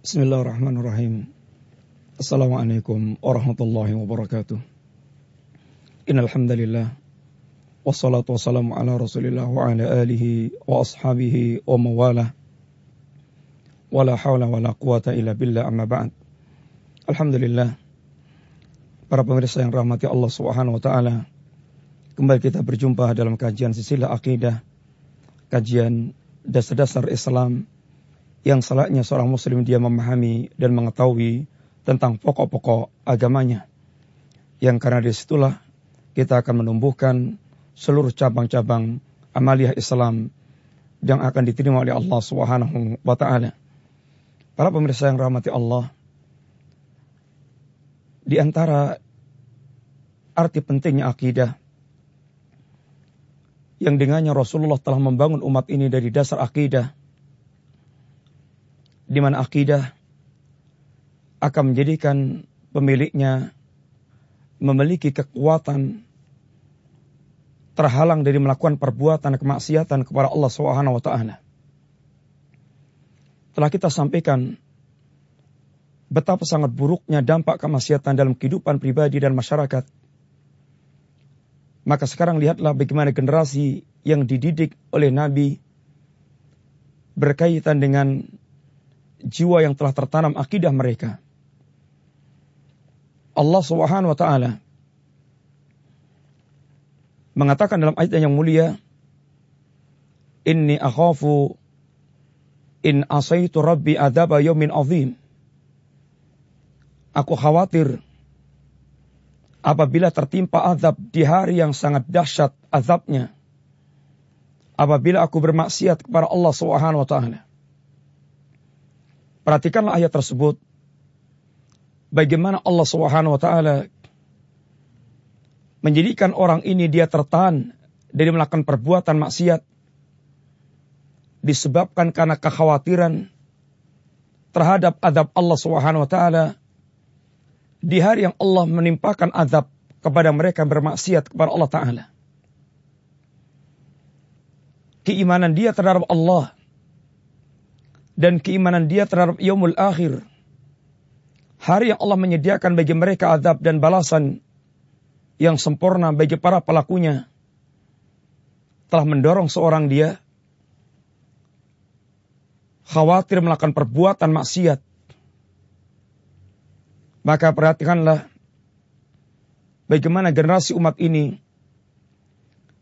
Bismillahirrahmanirrahim. Assalamualaikum warahmatullahi wabarakatuh. Innal hamdalillah wassalatu wassalamu ala Rasulillah wa ala alihi wa ashabihi wa mawalah. Wala hawla wala quwata illa billah amma ba'd. Alhamdulillah. Para pemirsa yang rahmati Allah Subhanahu wa taala, kembali kita berjumpa dalam kajian silsilah akidah, kajian dasar-dasar Islam yang salatnya seorang muslim dia memahami dan mengetahui tentang pokok-pokok agamanya. Yang karena di situlah kita akan menumbuhkan seluruh cabang-cabang amaliyah Islam yang akan diterima oleh Allah Subhanahu wa taala. Para pemirsa yang rahmati Allah, di antara arti pentingnya akidah yang dengannya Rasulullah telah membangun umat ini dari dasar akidah di mana akidah akan menjadikan pemiliknya memiliki kekuatan terhalang dari melakukan perbuatan kemaksiatan kepada Allah Subhanahu wa taala. Telah kita sampaikan betapa sangat buruknya dampak kemaksiatan dalam kehidupan pribadi dan masyarakat. Maka sekarang lihatlah bagaimana generasi yang dididik oleh Nabi berkaitan dengan jiwa yang telah tertanam akidah mereka. Allah Subhanahu wa taala mengatakan dalam ayat yang mulia, "Inni akhafu in asaitu rabbi adzaba yaumin azim." Aku khawatir apabila tertimpa azab di hari yang sangat dahsyat azabnya. Apabila aku bermaksiat kepada Allah Subhanahu wa taala. Perhatikanlah ayat tersebut. Bagaimana Allah Subhanahu wa taala menjadikan orang ini dia tertahan dari melakukan perbuatan maksiat disebabkan karena kekhawatiran terhadap adab Allah Subhanahu wa taala di hari yang Allah menimpakan adab kepada mereka bermaksiat kepada Allah taala. Keimanan dia terhadap Allah dan keimanan dia terhadap yaumul akhir. Hari yang Allah menyediakan bagi mereka azab dan balasan yang sempurna bagi para pelakunya telah mendorong seorang dia khawatir melakukan perbuatan maksiat. Maka perhatikanlah bagaimana generasi umat ini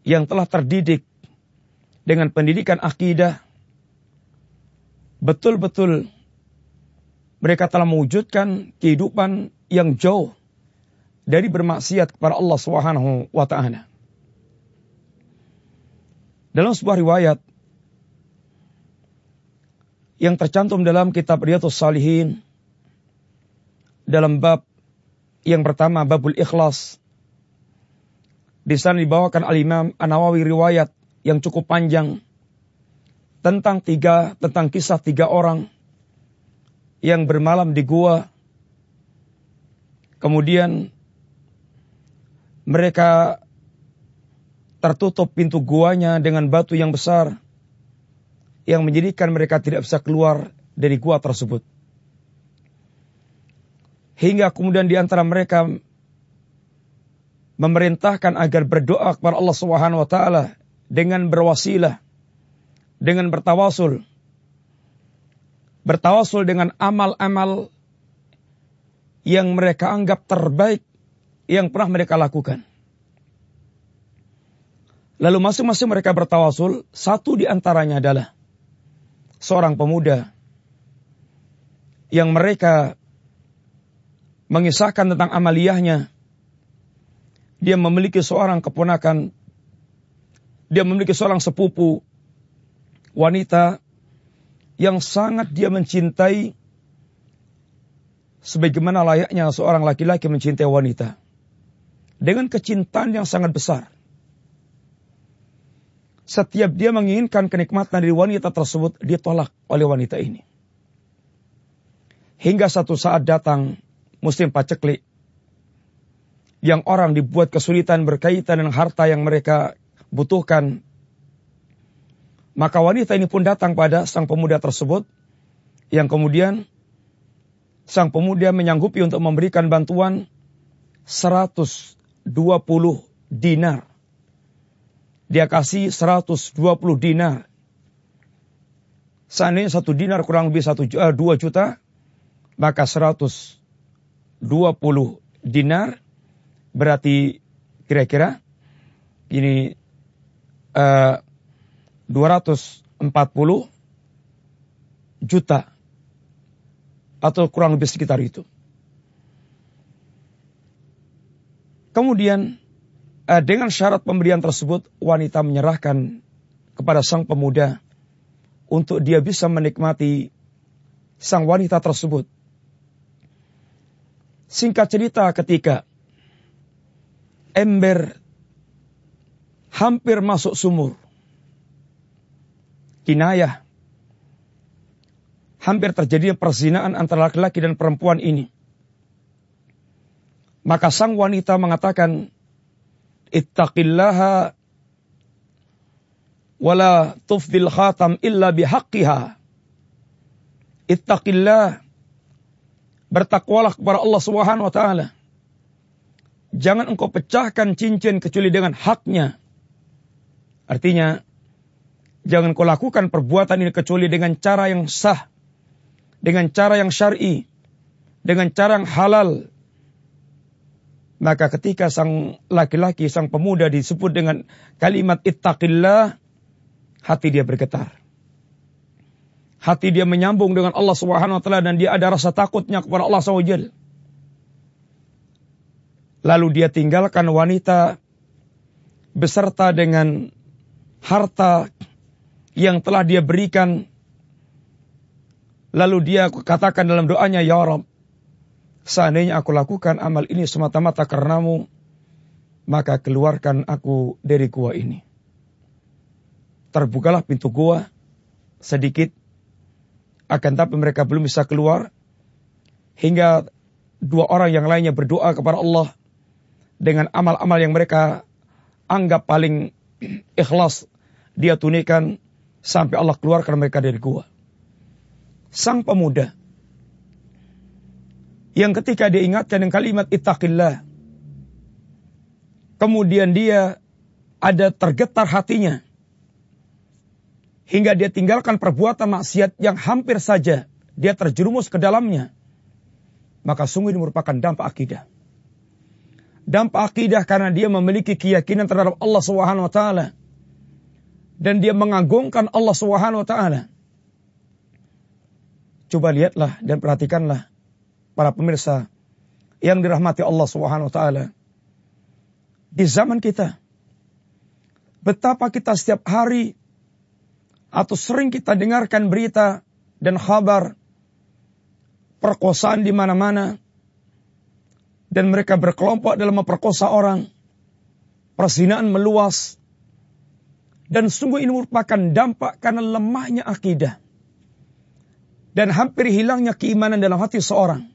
yang telah terdidik dengan pendidikan akidah betul-betul mereka telah mewujudkan kehidupan yang jauh dari bermaksiat kepada Allah Subhanahu wa taala. Dalam sebuah riwayat yang tercantum dalam kitab Riyadhus Salihin dalam bab yang pertama babul ikhlas di sana dibawakan al-Imam An-Nawawi riwayat yang cukup panjang tentang tiga tentang kisah tiga orang yang bermalam di gua. Kemudian mereka tertutup pintu guanya dengan batu yang besar yang menjadikan mereka tidak bisa keluar dari gua tersebut. Hingga kemudian di antara mereka memerintahkan agar berdoa kepada Allah Subhanahu wa taala dengan berwasilah dengan bertawasul. Bertawasul dengan amal-amal yang mereka anggap terbaik yang pernah mereka lakukan. Lalu masing-masing mereka bertawasul, satu di antaranya adalah seorang pemuda yang mereka mengisahkan tentang amaliyahnya. Dia memiliki seorang keponakan, dia memiliki seorang sepupu wanita yang sangat dia mencintai sebagaimana layaknya seorang laki-laki mencintai wanita dengan kecintaan yang sangat besar. Setiap dia menginginkan kenikmatan dari wanita tersebut, ditolak oleh wanita ini. Hingga satu saat datang muslim paceklik yang orang dibuat kesulitan berkaitan dengan harta yang mereka butuhkan maka wanita ini pun datang pada sang pemuda tersebut yang kemudian sang pemuda menyanggupi untuk memberikan bantuan 120 dinar. Dia kasih 120 dinar. Seandainya satu dinar kurang lebih satu uh, dua juta, maka 120 dinar berarti kira-kira ini uh, 240 juta atau kurang lebih sekitar itu. Kemudian uh, dengan syarat pemberian tersebut wanita menyerahkan kepada sang pemuda untuk dia bisa menikmati sang wanita tersebut. Singkat cerita ketika ember hampir masuk sumur. Kinayah. Hampir terjadi perzinaan antara laki-laki dan perempuan ini. Maka sang wanita mengatakan, Ittaqillaha wala tufdil khatam illa bihaqqiha. Ittaqillah. Bertakwalah kepada Allah Subhanahu wa taala. Jangan engkau pecahkan cincin kecuali dengan haknya. Artinya, jangan kau lakukan perbuatan ini kecuali dengan cara yang sah, dengan cara yang syar'i, dengan cara yang halal. Maka ketika sang laki-laki, sang pemuda disebut dengan kalimat ittaqillah, hati dia bergetar. Hati dia menyambung dengan Allah Subhanahu wa taala dan dia ada rasa takutnya kepada Allah SWT. Lalu dia tinggalkan wanita beserta dengan harta yang telah dia berikan. Lalu dia katakan dalam doanya, Ya Rabb, seandainya aku lakukan amal ini semata-mata karenamu, maka keluarkan aku dari gua ini terbukalah pintu gua sedikit akan tapi mereka belum bisa keluar hingga dua orang yang lainnya berdoa kepada Allah dengan amal-amal yang mereka anggap paling ikhlas dia tunikan sampai Allah keluarkan mereka dari gua. Sang pemuda yang ketika dia ingatkan dengan kalimat ittaqillah kemudian dia ada tergetar hatinya hingga dia tinggalkan perbuatan maksiat yang hampir saja dia terjerumus ke dalamnya, maka sungguh ini merupakan dampak akidah. Dampak akidah karena dia memiliki keyakinan terhadap Allah Subhanahu wa taala dan dia mengagungkan Allah Subhanahu wa taala. Coba lihatlah dan perhatikanlah para pemirsa yang dirahmati Allah Subhanahu wa taala. Di zaman kita betapa kita setiap hari atau sering kita dengarkan berita dan kabar perkosaan di mana-mana dan mereka berkelompok dalam memperkosa orang, perzinaan meluas, dan sungguh ini merupakan dampak karena lemahnya akidah dan hampir hilangnya keimanan dalam hati seorang.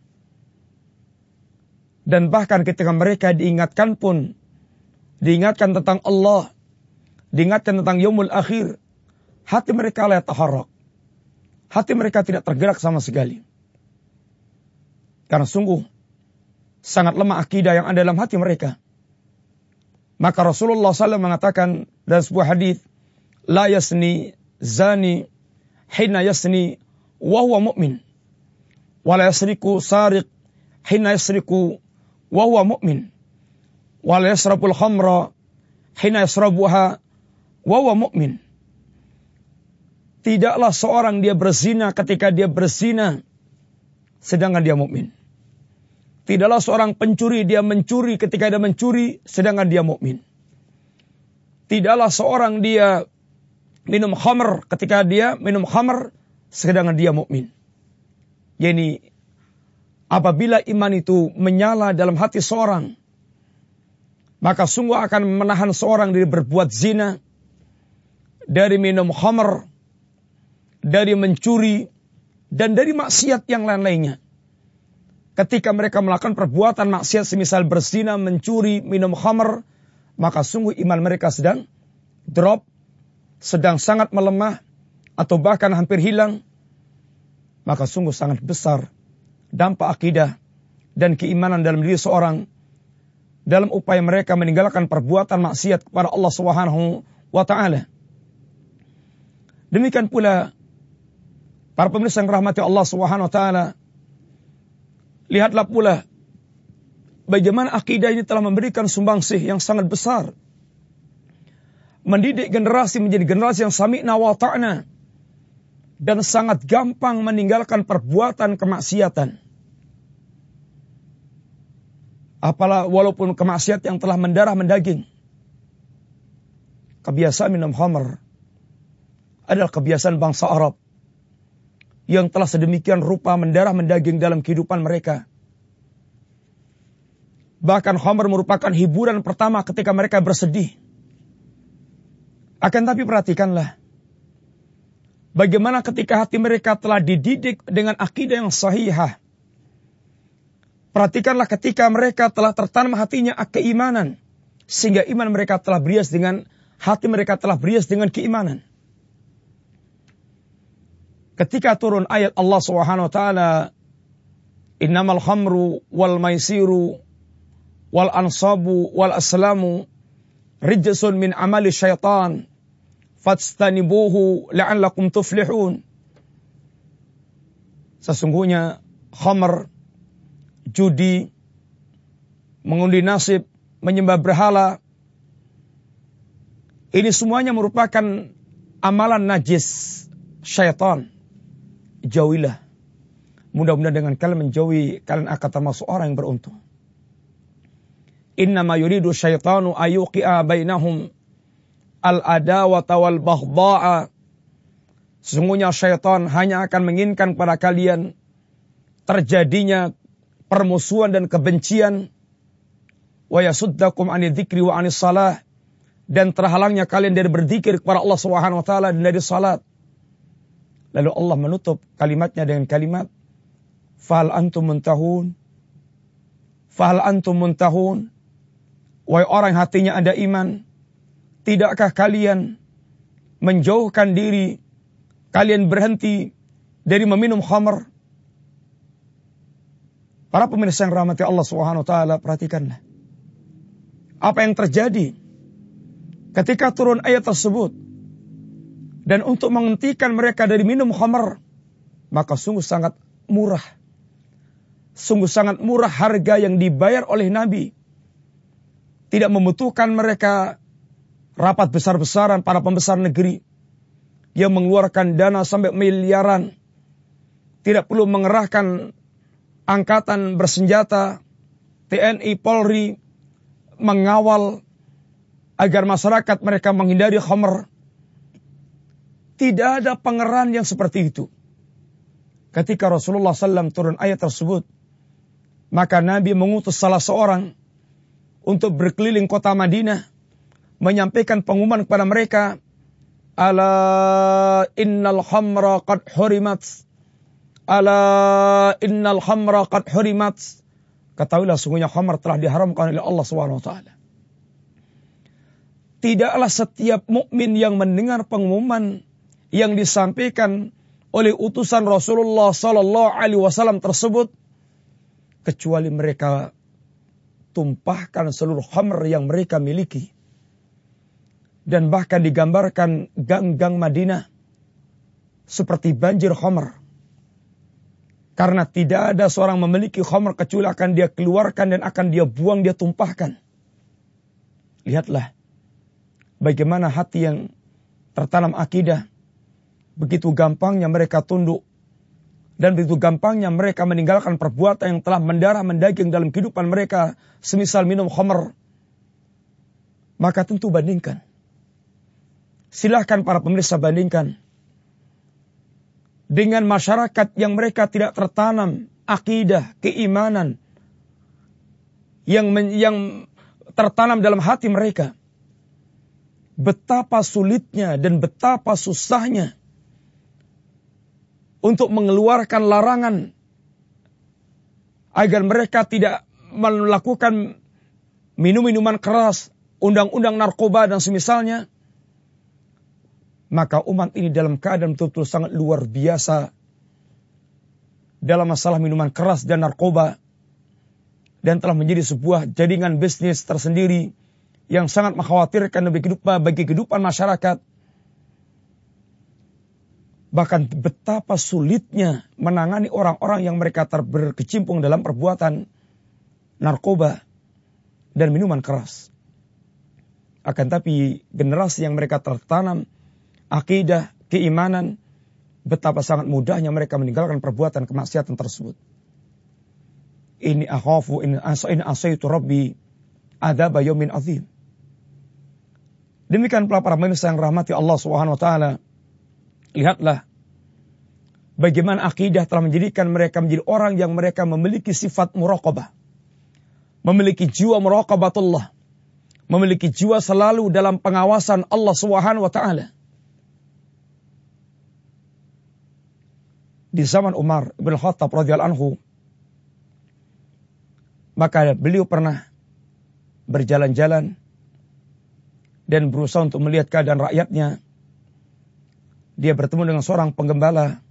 Dan bahkan ketika mereka diingatkan pun, diingatkan tentang Allah, diingatkan tentang Yomul Akhir, hati mereka la taharrak. Hati mereka tidak tergerak sama sekali. Karena sungguh sangat lemah akidah yang ada dalam hati mereka. Maka Rasulullah SAW mengatakan dalam sebuah hadis, la yasni zani hina yasni wa huwa mu'min. Wa la yasriku sariq hina yasriku wa huwa mu'min. Wa la yasrabul khamra hina yasrabuha wa huwa mu'min. Tidaklah seorang dia berzina ketika dia berzina sedangkan dia mukmin. Tidaklah seorang pencuri dia mencuri ketika dia mencuri sedangkan dia mukmin. Tidaklah seorang dia minum khamr ketika dia minum khamr sedangkan dia mukmin. Yani apabila iman itu menyala dalam hati seorang maka sungguh akan menahan seorang dari berbuat zina dari minum khamr dari mencuri, dan dari maksiat yang lain-lainnya. Ketika mereka melakukan perbuatan maksiat semisal berzina, mencuri, minum khamr, maka sungguh iman mereka sedang drop, sedang sangat melemah, atau bahkan hampir hilang. Maka sungguh sangat besar dampak akidah dan keimanan dalam diri seorang dalam upaya mereka meninggalkan perbuatan maksiat kepada Allah Subhanahu wa taala. Demikian pula para pemirsa yang rahmati Allah Subhanahu wa taala lihatlah pula bagaimana akidah ini telah memberikan sumbangsih yang sangat besar mendidik generasi menjadi generasi yang sami'na wa ta'na dan sangat gampang meninggalkan perbuatan kemaksiatan. Apalah walaupun kemaksiat yang telah mendarah mendaging. Kebiasaan minum khamr adalah kebiasaan bangsa Arab yang telah sedemikian rupa mendarah mendaging dalam kehidupan mereka. Bahkan khamr merupakan hiburan pertama ketika mereka bersedih. Akan tapi perhatikanlah. Bagaimana ketika hati mereka telah dididik dengan akidah yang sahihah. Perhatikanlah ketika mereka telah tertanam hatinya keimanan. Sehingga iman mereka telah berias dengan, hati mereka telah berias dengan keimanan. Ketika turun ayat Allah Subhanahu wa taala, "Innamal khamru wal maisiru wal ansabu wal aslamu rijsun min amali syaitan fastanibuhu la'allakum tuflihun." Sesungguhnya khamr judi, mengundi nasib, menyembah berhala. Ini semuanya merupakan amalan najis syaitan. Jauhilah. Mudah-mudahan dengan kalian menjauhi, kalian akan termasuk orang yang beruntung. Innama yuridu syaitanu ayuqi'a bainahum al-adawata wal baghda'a. Sesungguhnya syaitan hanya akan menginginkan pada kalian terjadinya permusuhan dan kebencian wa yasuddakum ani dzikri wa anis salah dan terhalangnya kalian dari berzikir kepada Allah Subhanahu wa taala dan dari salat. Lalu Allah menutup kalimatnya dengan kalimat fal antum muntahun? Fal antum muntahun? Wahai orang hatinya ada iman tidakkah kalian menjauhkan diri? Kalian berhenti dari meminum khamr? Para pemirsa yang rahmati Allah Subhanahu wa taala, perhatikanlah. Apa yang terjadi ketika turun ayat tersebut dan untuk menghentikan mereka dari minum khamar, maka sungguh sangat murah. Sungguh sangat murah harga yang dibayar oleh Nabi. Tidak membutuhkan mereka rapat besar-besaran para pembesar negeri yang mengeluarkan dana sampai miliaran. Tidak perlu mengerahkan angkatan bersenjata, TNI, Polri, mengawal agar masyarakat mereka menghindari khamr. Tidak ada pangeran yang seperti itu. Ketika Rasulullah SAW turun ayat tersebut, maka Nabi mengutus salah seorang untuk berkeliling kota Madinah, menyampaikan pengumuman kepada mereka, Ala innal khamra qad hurimat Ala innal khamra qad hurimat. Ketahuilah sungguhnya khamar telah diharamkan oleh Allah taala. Tidaklah setiap mukmin yang mendengar pengumuman yang disampaikan oleh utusan Rasulullah sallallahu alaihi wasallam tersebut kecuali mereka tumpahkan seluruh khamr yang mereka miliki. Dan bahkan digambarkan gang-gang Madinah seperti banjir khamr karena tidak ada seorang memiliki khamr kecuali akan dia keluarkan dan akan dia buang, dia tumpahkan. Lihatlah bagaimana hati yang tertanam akidah. Begitu gampangnya mereka tunduk. Dan begitu gampangnya mereka meninggalkan perbuatan yang telah mendarah mendaging dalam kehidupan mereka. Semisal minum khamr. Maka tentu bandingkan. Silahkan para pemirsa bandingkan dengan masyarakat yang mereka tidak tertanam akidah, keimanan yang men, yang tertanam dalam hati mereka. Betapa sulitnya dan betapa susahnya untuk mengeluarkan larangan agar mereka tidak melakukan minum-minuman keras, undang-undang narkoba dan semisalnya maka umat ini dalam keadaan betul-betul sangat luar biasa dalam masalah minuman keras dan narkoba dan telah menjadi sebuah jaringan bisnis tersendiri yang sangat mengkhawatirkan bagi kehidupan, bagi kehidupan masyarakat. Bahkan betapa sulitnya menangani orang-orang yang mereka berkecimpung dalam perbuatan narkoba dan minuman keras. Akan tapi generasi yang mereka tertanam akidah, keimanan, betapa sangat mudahnya mereka meninggalkan perbuatan kemaksiatan tersebut. Ini akhafu in asaitu rabbi adab yaumin azim. Demikian pula para manusia yang rahmati Allah Subhanahu wa taala. Lihatlah bagaimana akidah telah menjadikan mereka menjadi orang yang mereka memiliki sifat muraqabah. Memiliki jiwa muraqabatullah. Memiliki jiwa selalu dalam pengawasan Allah Subhanahu wa taala. Di zaman Umar bin Khattab radhiyallahu anhu maka beliau pernah berjalan-jalan dan berusaha untuk melihat keadaan rakyatnya. Dia bertemu dengan seorang penggembala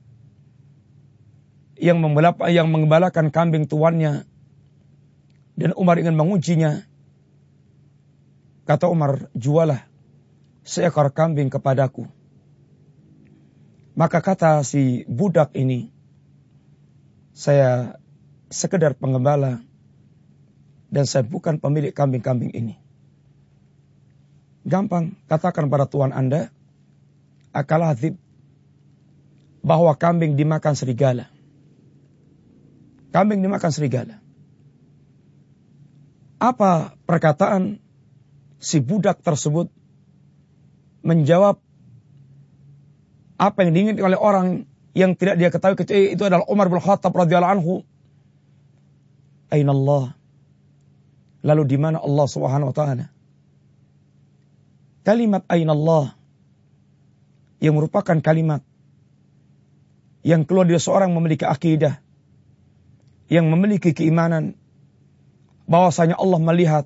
yang yang mengembalakan kambing tuannya dan Umar ingin mengujinya. Kata Umar, jualah seekor kambing kepadaku. Maka kata si budak ini, saya sekedar penggembala dan saya bukan pemilik kambing-kambing ini. Gampang, katakan pada Tuhan Anda, akal hadib, bahwa kambing dimakan serigala. Kambing dimakan serigala. Apa perkataan si budak tersebut menjawab apa yang diinginkan oleh orang yang tidak dia ketahui kecuali itu adalah Umar bin Khattab radhiyallahu anhu. Ainallah Lalu di mana Allah Subhanahu wa taala? Kalimat Allah yang merupakan kalimat yang keluar dari seorang memiliki akidah, yang memiliki keimanan bahwasanya Allah melihat,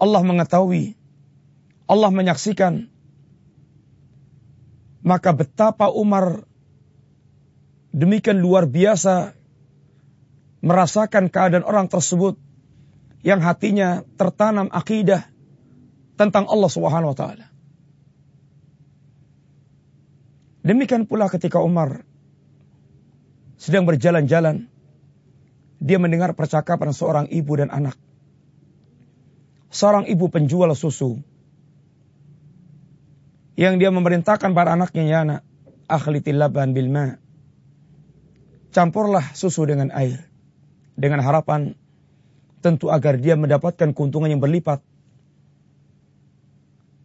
Allah mengetahui, Allah menyaksikan. Maka betapa Umar demikian luar biasa merasakan keadaan orang tersebut yang hatinya tertanam akidah tentang Allah Subhanahu wa taala. Demikian pula ketika Umar sedang berjalan-jalan, dia mendengar percakapan seorang ibu dan anak. Seorang ibu penjual susu yang dia memerintahkan para anaknya, ya anak, akhlitil laban bil ma. Campurlah susu dengan air dengan harapan tentu agar dia mendapatkan keuntungan yang berlipat.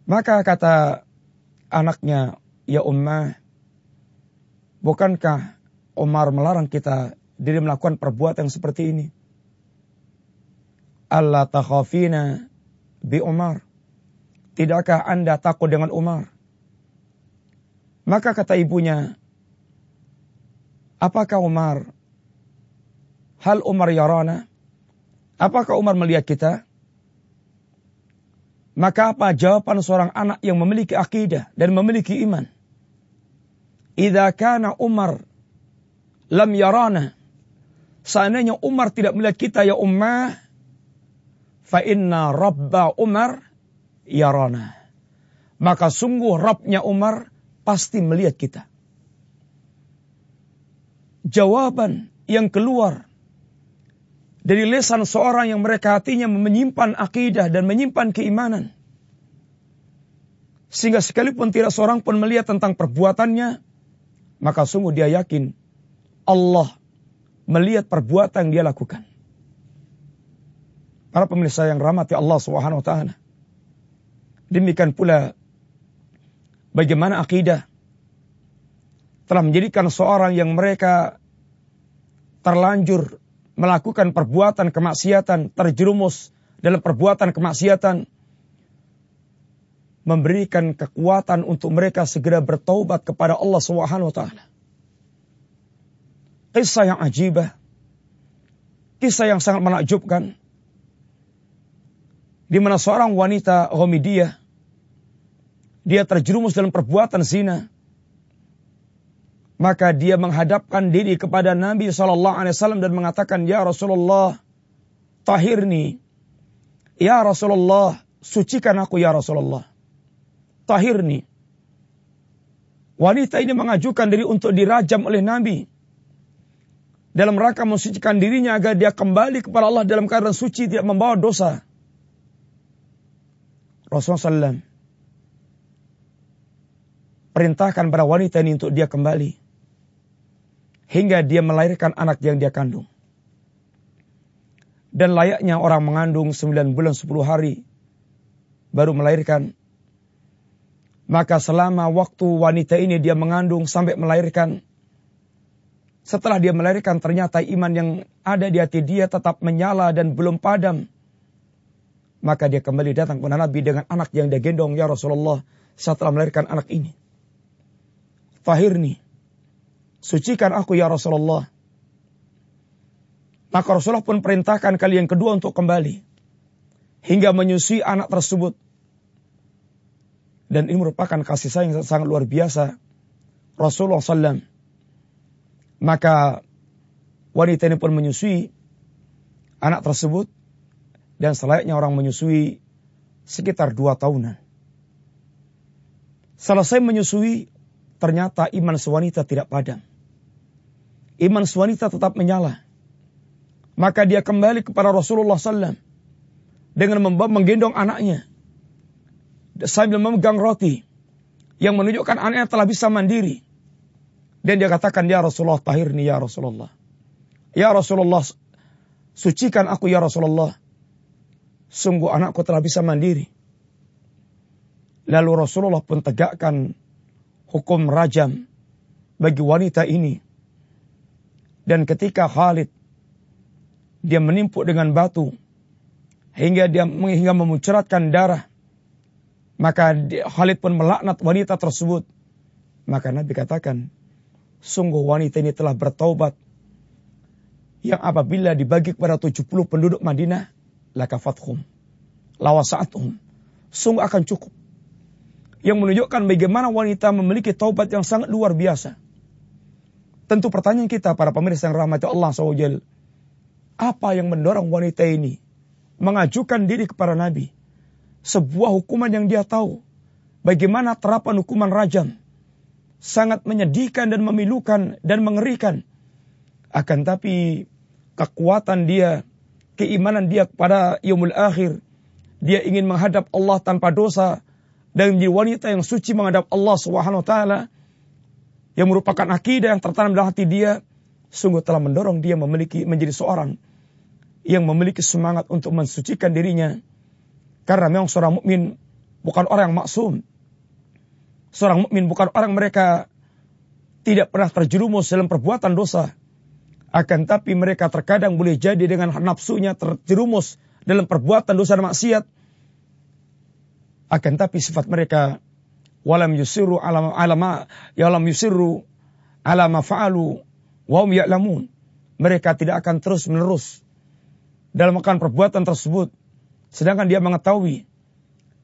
Maka kata anaknya, ya ummah, bukankah Umar melarang kita diri melakukan perbuatan seperti ini? Allah takhafina bi Umar. Tidakkah anda takut dengan Umar? Maka kata ibunya, apakah Umar? Hal Umar yarana? Apakah Umar melihat kita? Maka apa jawaban seorang anak yang memiliki akidah dan memiliki iman? Idza kana Umar lam yarana. Seandainya Umar tidak melihat kita ya ummah, fa inna rabba Umar yarana. Maka sungguh Rabbnya Umar pasti melihat kita. Jawaban yang keluar dari lesan seorang yang mereka hatinya menyimpan akidah dan menyimpan keimanan. Sehingga sekalipun tidak seorang pun melihat tentang perbuatannya, maka sungguh dia yakin Allah melihat perbuatan yang dia lakukan. Para pemirsa yang rahmati Allah Subhanahu wa taala. Demikian pula bagaimana akidah telah menjadikan seorang yang mereka terlanjur melakukan perbuatan kemaksiatan, terjerumus dalam perbuatan kemaksiatan, memberikan kekuatan untuk mereka segera bertaubat kepada Allah Subhanahu wa taala. Kisah yang ajibah, kisah yang sangat menakjubkan, di mana seorang wanita Ghamidiyah dia terjerumus dalam perbuatan zina. Maka dia menghadapkan diri kepada Nabi Shallallahu Alaihi Wasallam dan mengatakan, Ya Rasulullah, tahirni. Ya Rasulullah, sucikan aku ya Rasulullah. Tahirni. Wanita ini mengajukan diri untuk dirajam oleh Nabi. Dalam rangka mensucikan dirinya agar dia kembali kepada Allah dalam keadaan suci tidak membawa dosa. Rasulullah SAW perintahkan pada wanita ini untuk dia kembali. Hingga dia melahirkan anak yang dia kandung. Dan layaknya orang mengandung 9 bulan 10 hari baru melahirkan. Maka selama waktu wanita ini dia mengandung sampai melahirkan. Setelah dia melahirkan ternyata iman yang ada di hati dia tetap menyala dan belum padam. Maka dia kembali datang kepada Nabi dengan anak yang dia gendong. Ya Rasulullah setelah melahirkan anak ini. Fahirni. Sucikan aku ya Rasulullah. Maka Rasulullah pun perintahkan kali yang kedua untuk kembali. Hingga menyusui anak tersebut. Dan ini merupakan kasih sayang yang sangat luar biasa. Rasulullah SAW. Maka wanita ini pun menyusui anak tersebut. Dan selayaknya orang menyusui sekitar dua tahunan. Selesai menyusui, ternyata iman sewanita tidak padam. Iman sewanita tetap menyala. Maka dia kembali kepada Rasulullah SAW dengan menggendong anaknya sambil memegang roti yang menunjukkan anaknya telah bisa mandiri. Dan dia katakan, Ya Rasulullah, tahirni ya Rasulullah. Ya Rasulullah, sucikan aku ya Rasulullah. Sungguh anakku telah bisa mandiri. Lalu Rasulullah pun tegakkan hukum rajam bagi wanita ini. Dan ketika Khalid dia menimpuk dengan batu hingga dia hingga memuncratkan darah maka Khalid pun melaknat wanita tersebut. Maka Nabi katakan, sungguh wanita ini telah bertaubat. Yang apabila dibagi kepada 70 penduduk Madinah, lakafathum, lawasa'athum, sungguh akan cukup. Yang menunjukkan bagaimana wanita memiliki taubat yang sangat luar biasa. Tentu pertanyaan kita para pemirsa yang rahmati Allah SWT, apa yang mendorong wanita ini mengajukan diri kepada Nabi? Sebuah hukuman yang dia tahu. Bagaimana terapan hukuman rajam. Sangat menyedihkan dan memilukan dan mengerikan. Akan tapi kekuatan dia, keimanan dia kepada yaumul akhir. Dia ingin menghadap Allah tanpa dosa. Dan menjadi wanita yang suci menghadap Allah subhanahu wa ta'ala. Yang merupakan akidah yang tertanam dalam hati dia. Sungguh telah mendorong dia memiliki menjadi seorang yang memiliki semangat untuk mensucikan dirinya karena memang seorang mukmin bukan orang yang maksum. Seorang mukmin bukan orang mereka tidak pernah terjerumus dalam perbuatan dosa. Akan tapi mereka terkadang boleh jadi dengan nafsunya terjerumus dalam perbuatan dosa dan maksiat. Akan tapi sifat mereka walam yusiru alama alama ya lam yusiru alama fa'alu wa hum ya'lamun. Mereka tidak akan terus menerus dalam melakukan perbuatan tersebut Sedangkan dia mengetahui.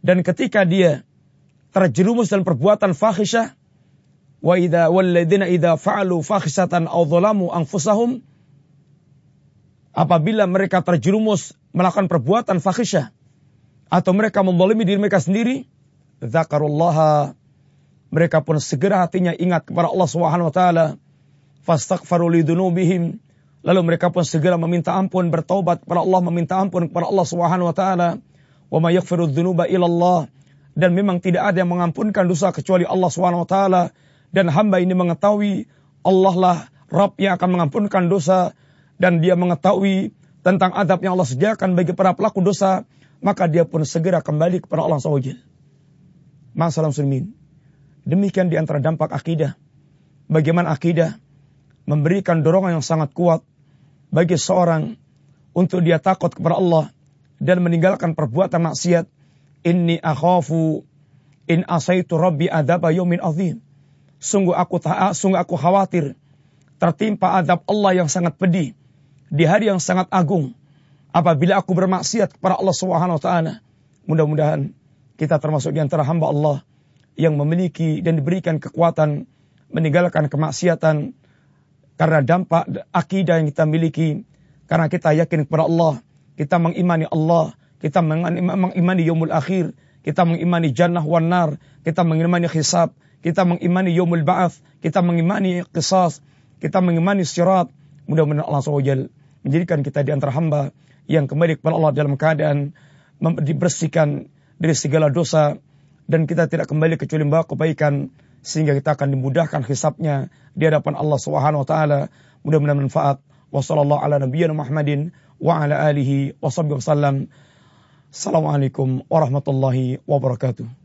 Dan ketika dia terjerumus dalam perbuatan fahisyah, wa idza walladzina idza fa'alu fahisatan aw dhalamu anfusahum apabila mereka terjerumus melakukan perbuatan fahisyah atau mereka membolimi diri mereka sendiri, zakarullaha mereka pun segera hatinya ingat kepada Allah Subhanahu wa taala, fastaghfaru lidunubihim Lalu mereka pun segera meminta ampun, bertaubat kepada Allah, meminta ampun kepada Allah Subhanahu wa taala. Wa may. Dan memang tidak ada yang mengampunkan dosa kecuali Allah Subhanahu wa taala dan hamba ini mengetahui Allah lah Rabb yang akan mengampunkan dosa dan dia mengetahui tentang adab yang Allah sediakan bagi para pelaku dosa, maka dia pun segera kembali kepada Allah SWT. Masalah muslimin. Demikian di antara dampak akidah. Bagaimana akidah memberikan dorongan yang sangat kuat bagi seorang untuk dia takut kepada Allah dan meninggalkan perbuatan maksiat. Inni akhafu in asaitu rabbi adaba yaumin azim. Sungguh aku taat, sungguh aku khawatir tertimpa adab Allah yang sangat pedih di hari yang sangat agung apabila aku bermaksiat kepada Allah Subhanahu wa taala. Mudah-mudahan kita termasuk di antara hamba Allah yang memiliki dan diberikan kekuatan meninggalkan kemaksiatan karena dampak akidah yang kita miliki, karena kita yakin kepada Allah, kita mengimani Allah, kita mengimani yaumul akhir, kita mengimani jannah wan nar, kita mengimani hisab, kita mengimani yaumul ba'ath, kita mengimani qisas, kita mengimani sirat. Mudah-mudahan Allah SWT menjadikan kita di antara hamba yang kembali kepada Allah dalam keadaan dibersihkan dari segala dosa dan kita tidak kembali kecuali membawa kebaikan sehingga kita akan dimudahkan hisapnya di hadapan Allah Subhanahu wa taala. Mudah-mudahan manfaat. Wassallallahu ala nabiyyina Muhammadin wa ala alihi wa wasallam. Assalamualaikum warahmatullahi wabarakatuh.